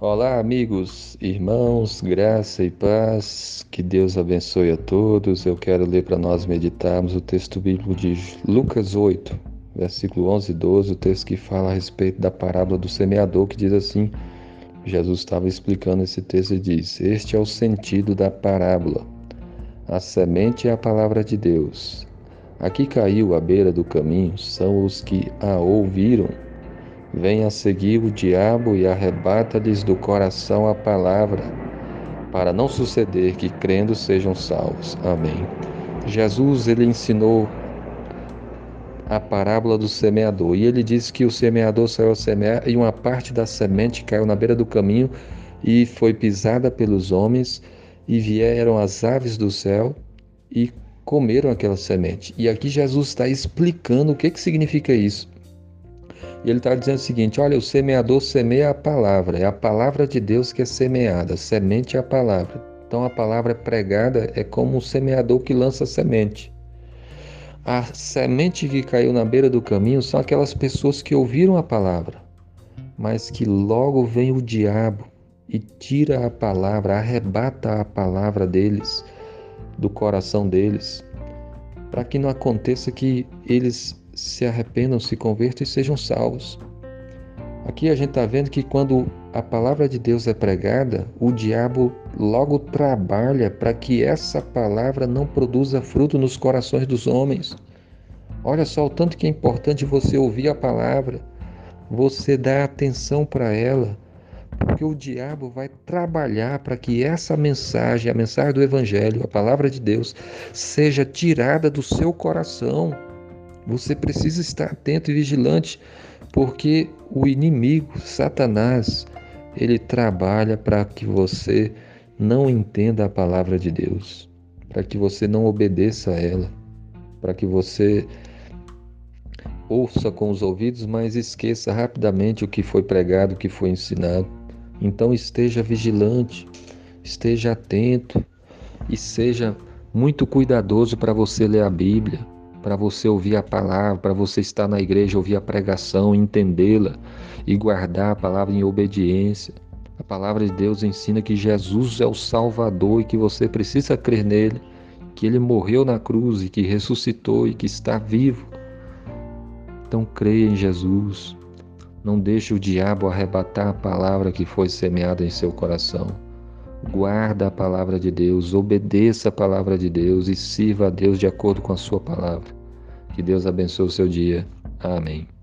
Olá, amigos, irmãos, graça e paz, que Deus abençoe a todos. Eu quero ler para nós meditarmos o texto bíblico de Lucas 8, versículo 11 e 12, o texto que fala a respeito da parábola do semeador, que diz assim: Jesus estava explicando esse texto e diz: Este é o sentido da parábola. A semente é a palavra de Deus. Aqui caiu à beira do caminho são os que a ouviram Vem a seguir o diabo e arrebata-lhes do coração a palavra, para não suceder que crendo sejam salvos. Amém. Jesus ele ensinou a parábola do semeador e ele disse que o semeador saiu a semear e uma parte da semente caiu na beira do caminho e foi pisada pelos homens e vieram as aves do céu e comeram aquela semente. E aqui Jesus está explicando o que, que significa isso. E ele está dizendo o seguinte: olha, o semeador semeia a palavra, é a palavra de Deus que é semeada, semente é a palavra. Então a palavra pregada é como um semeador que lança semente. A semente que caiu na beira do caminho são aquelas pessoas que ouviram a palavra, mas que logo vem o diabo e tira a palavra, arrebata a palavra deles, do coração deles, para que não aconteça que eles se arrependam, se convertam e sejam salvos. Aqui a gente está vendo que quando a palavra de Deus é pregada, o diabo logo trabalha para que essa palavra não produza fruto nos corações dos homens. Olha só o tanto que é importante você ouvir a palavra, você dar atenção para ela, porque o diabo vai trabalhar para que essa mensagem, a mensagem do Evangelho, a palavra de Deus, seja tirada do seu coração. Você precisa estar atento e vigilante, porque o inimigo, Satanás, ele trabalha para que você não entenda a palavra de Deus, para que você não obedeça a ela, para que você ouça com os ouvidos, mas esqueça rapidamente o que foi pregado, o que foi ensinado. Então esteja vigilante, esteja atento e seja muito cuidadoso para você ler a Bíblia para você ouvir a palavra, para você estar na igreja, ouvir a pregação, entendê-la e guardar a palavra em obediência. A palavra de Deus ensina que Jesus é o Salvador e que você precisa crer nele, que ele morreu na cruz e que ressuscitou e que está vivo. Então creia em Jesus. Não deixe o diabo arrebatar a palavra que foi semeada em seu coração. Guarda a palavra de Deus, obedeça a palavra de Deus e sirva a Deus de acordo com a sua palavra. Que Deus abençoe o seu dia. Amém.